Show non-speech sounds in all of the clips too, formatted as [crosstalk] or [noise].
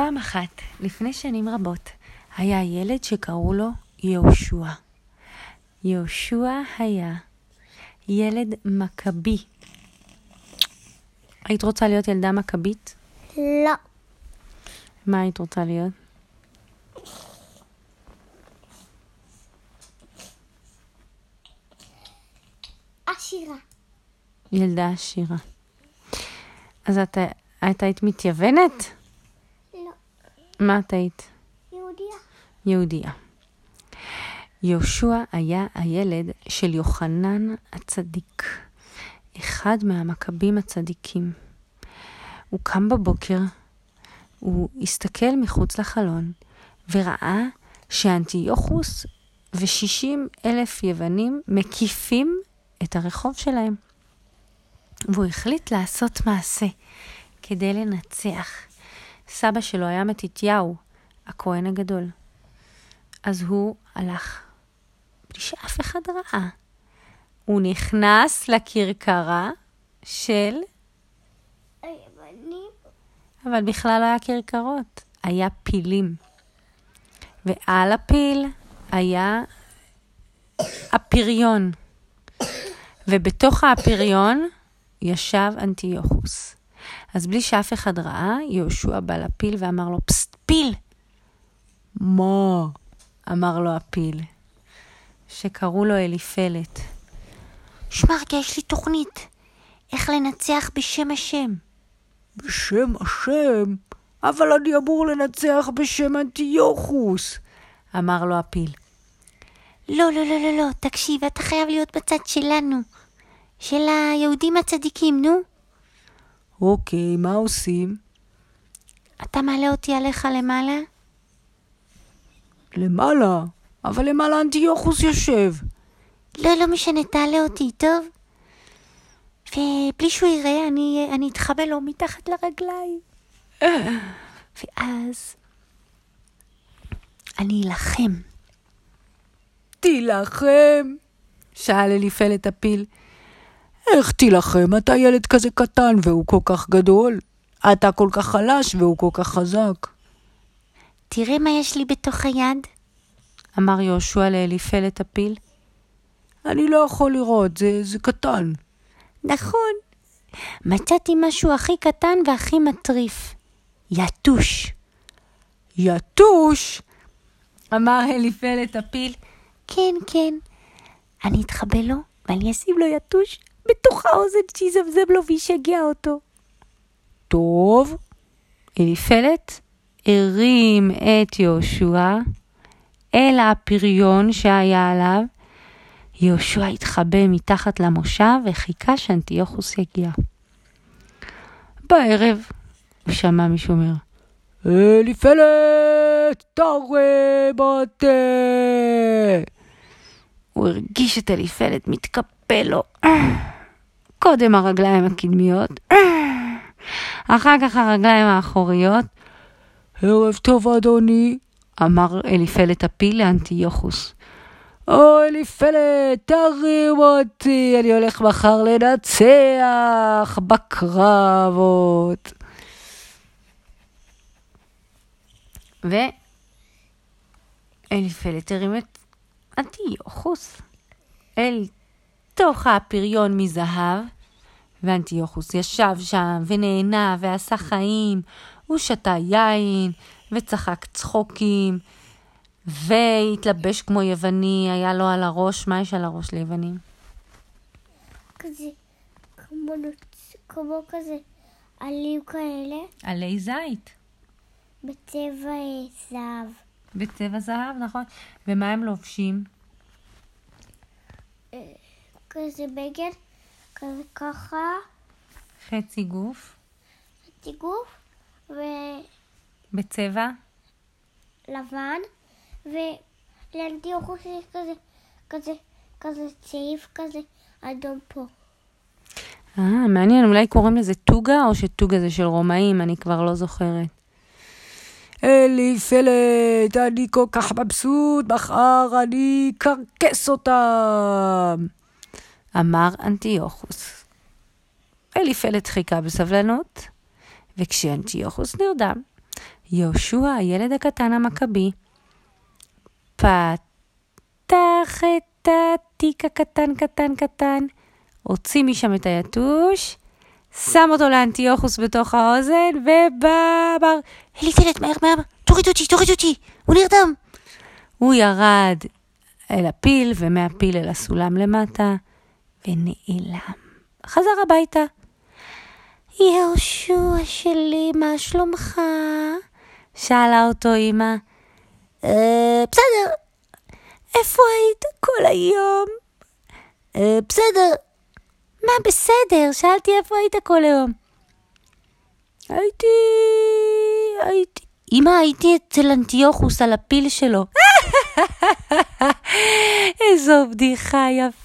פעם אחת, לפני שנים רבות, היה ילד שקראו לו יהושע. יהושע היה ילד מכבי. היית רוצה להיות ילדה מכבית? לא. מה היית רוצה להיות? עשירה. ילדה עשירה. אז את, את היית מתייוונת? מה את היית? יהודיה. יהודייה. יהושע היה הילד של יוחנן הצדיק, אחד מהמכבים הצדיקים. הוא קם בבוקר, הוא הסתכל מחוץ לחלון וראה שאנטיוכוס ושישים אלף יוונים מקיפים את הרחוב שלהם. והוא החליט לעשות מעשה כדי לנצח. סבא שלו היה מתתיהו, הכהן הגדול. אז הוא הלך, בלי שאף אחד ראה. הוא נכנס לכרכרה של, היוונים. אבל בכלל לא היה כרכרות, היה פילים. ועל הפיל היה הפריון. ובתוך הפריון ישב אנטיוכוס. אז בלי שאף אחד ראה, יהושע בא לפיל ואמר לו, פסט, פיל! מה? אמר לו הפיל, שקראו לו אליפלת. שמע רגע, יש לי תוכנית. איך לנצח בשם השם. בשם השם? אבל אני אמור לנצח בשם אנטיוכוס. אמר לו הפיל. לא, לא, לא, לא, לא, תקשיב, אתה חייב להיות בצד שלנו. של היהודים הצדיקים, נו. אוקיי, מה עושים? אתה מעלה אותי עליך למעלה? למעלה. אבל למעלה אנטיוכוס יושב. לא, לא משנה, תעלה אותי, טוב? ובלי שהוא יראה, אני, אני אתחבא לו מתחת לרגליים. ואז אני אלחם. תילחם. שאל אליפלת הפיל. איך תילחם? אתה ילד כזה קטן והוא כל כך גדול. אתה כל כך חלש והוא כל כך חזק. תראה מה יש לי בתוך היד. אמר יהושע לאליפלת הפיל. אני לא יכול לראות, זה, זה קטן. נכון. מצאתי משהו הכי קטן והכי מטריף. יתוש. יתוש? אמר אליפלת הפיל. כן, כן. אני אתחבא לו ואני אשים לו יתוש בתוך האוזן שיזמזם לו וישגע אותו. טוב. אליפלת הרים את יהושע אל הפריון שהיה עליו. יהושע התחבא מתחת למושב וחיכה שאנטיוכוס יגיע. בערב הוא שמע מישהו אומר, אליפלת, תראה בתה. הוא הרגיש את אליפלת מתקפל לו. קודם הרגליים הקדמיות, אחר כך הרגליים האחוריות. ערב טוב, אדוני. אמר אליפלת הפיל לאנטיוכוס. או אליפלת, תרים אותי, אני הולך מחר לנצח בקרבות. ואליפלת הרים את אנטיוכוס אל תוך הפריון מזהב, ואנטיוכוס ישב שם ונהנה ועשה חיים, הוא שתה יין וצחק צחוקים, והתלבש כמו יווני, היה לו על הראש, מה יש על הראש ליוונים? כזה, כמו, נוצ... כמו כזה עלים כאלה, עלי זית. בצבע אה, זהב. בצבע זהב, נכון. ומה הם לובשים? כזה בגד, כזה ככה, חצי גוף. חצי גוף, ולבן, בצבע? ולאנטיוכוס יש כזה, כזה, כזה צעיף כזה אדום פה. אה, מעניין, אולי קוראים לזה טוגה, או שטוגה זה של רומאים, אני כבר לא זוכרת. אליפלת, אני כל כך מבסוט, מחר אני אקרקס אותם. אמר אנטיוכוס. אליפלת חיכה בסבלנות, וכשאנטיוכוס נרדם, יהושע, הילד הקטן המכבי, פתח את התיק הקטן קטן קטן, הוציא משם את היתוש, שם אותו לאנטיוכוס בתוך האוזן, ובא, אמר, אליפלת, מהר, מהר, תוריד אותי, תוריד אותי, הוא נרדם. הוא ירד אל הפיל, ומהפיל אל הסולם למטה, ונעלם. חזר הביתה. יהושע שלי, מה שלומך? שאלה אותו אמא, אה, בסדר. איפה היית כל היום? אה, בסדר. מה בסדר? שאלתי איפה היית כל היום. הייתי... הייתי... אמא, הייתי אצל אנטיוכוס על הפיל שלו. [laughs] איזו בדיחה יפה,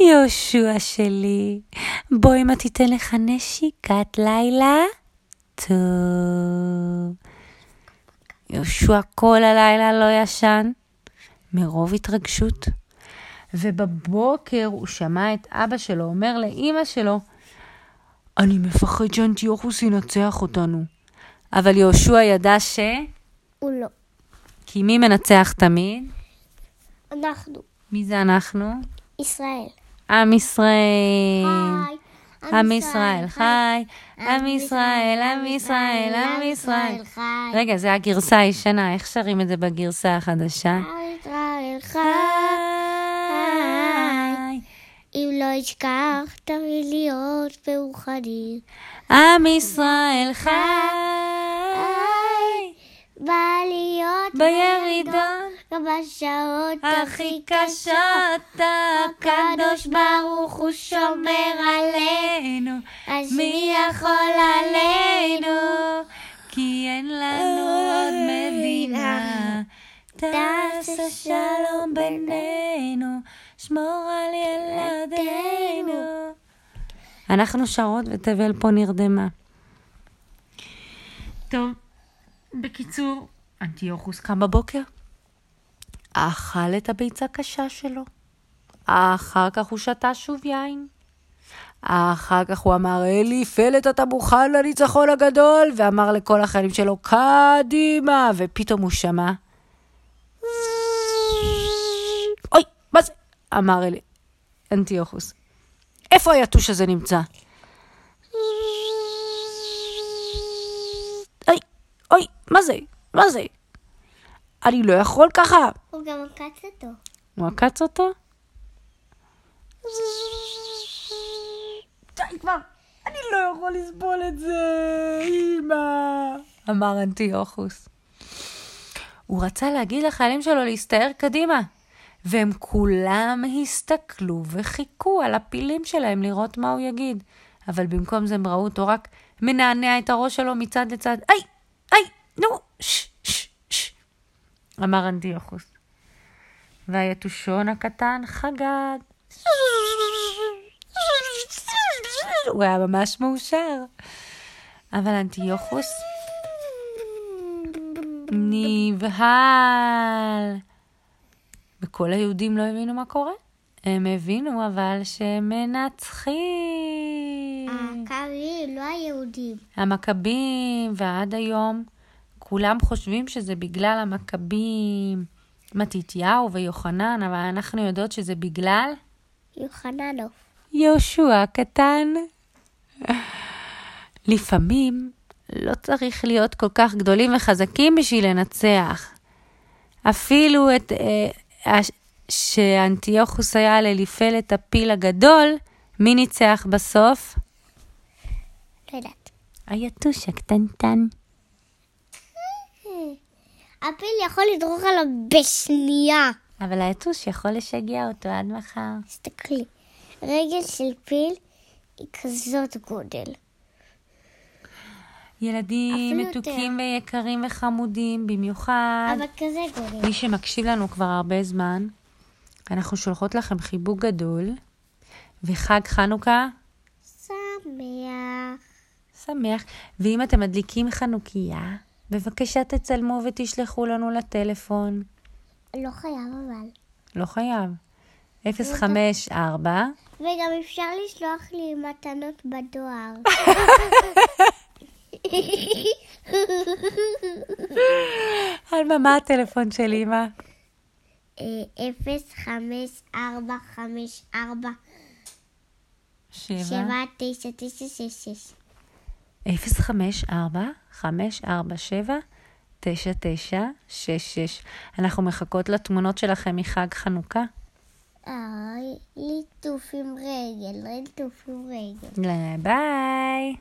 יהושע שלי. בוא אמא תיתן לך נשיקת לילה. טוב. יהושע כל הלילה לא ישן, מרוב התרגשות. ובבוקר הוא שמע את אבא שלו אומר לאימא שלו, אני מפחד שאנטיוכוס ינצח אותנו. אבל יהושע ידע ש... הוא לא. כי מי מנצח תמיד? אנחנו. מי זה אנחנו? ישראל. עם ישראל. היי. עם ישראל חי, עם ישראל, עם ישראל, עם ישראל. חי. רגע, זה הגרסה הישנה, איך שרים את זה בגרסה החדשה? עם ישראל חי. אם לא ישכח תמיד להיות מאוחדים. עם ישראל חי. בא להיות בירידות גם בשעות הכי קשות, הקדוש ברוך הוא שומר עלינו, אז מי יכול עלינו? כי אין לנו עוד מדינה. תעשה שלום בינינו, שמור על ילדינו. אנחנו שרות ותבל פה נרדמה. טוב, בקיצור, אנטיוכוס קם בבוקר, אכל את הביצה קשה שלו, אחר כך הוא שתה שוב יין. אחר כך הוא אמר, אלי פלט אתה מוכן לניצחון הגדול? ואמר לכל החיילים שלו, קדימה! ופתאום הוא שמע, אוי, מה זה? אמר אלי, אנטיוכוס. איפה היתוש הזה נמצא? אוי, אוי, מה זה? מה זה? אני לא יכול ככה. הוא גם עקץ אותו. הוא עקץ אותו? די כבר, אני לא יכול לסבול את זה, אמא, אמר אנטיוכוס. הוא רצה להגיד לחיילים שלו להסתער קדימה, והם כולם הסתכלו וחיכו על הפילים שלהם לראות מה הוא יגיד. אבל במקום זה הם ראו אותו רק מנענע את הראש שלו מצד לצד. היי, היי, נו, ש, ש, ש, אמר אנטיוכוס. והיתושון הקטן חגג. הוא היה ממש מאושר. אבל אנטיוכוס נבהל. וכל היהודים לא הבינו מה קורה. הם הבינו אבל שהם מנצחים. הקרעי, לא היהודים. המכבים, ועד היום כולם חושבים שזה בגלל המכבים, מתתיהו ויוחנן, אבל אנחנו יודעות שזה בגלל יוחננוף. יהושע הקטן. לפעמים לא צריך להיות כל כך גדולים וחזקים בשביל לנצח. אפילו את... אה, שאנטיוכוס היה לאליפל את הפיל הגדול, מי ניצח בסוף? לא יודעת. היתוש הקטנטן. הפיל יכול לדרוך עליו בשנייה. אבל היתוש יכול לשגע אותו עד מחר. תסתכלי, רגל של פיל היא כזאת גודל. ילדים מתוקים ויקרים וחמודים, במיוחד אבל כזה גודל. מי שמקשיב לנו כבר הרבה זמן, אנחנו שולחות לכם חיבוק גדול, וחג חנוכה שמח. שמח. ואם אתם מדליקים חנוכיה, בבקשה תצלמו ותשלחו לנו לטלפון. לא חייב אבל. לא חייב. 054 וגם אפשר לשלוח לי מתנות בדואר. אלמה, מה הטלפון של אמא? אה, אפס, חמש, ארבע, חמש, ארבע, שבע. שבע, תשע, תשע, שש, שש. 054 547 9966. אנחנו מחכות לתמונות שלכם מחג חנוכה. אוי, ליטוף עם רגל, ליטוף עם רגל. ביי.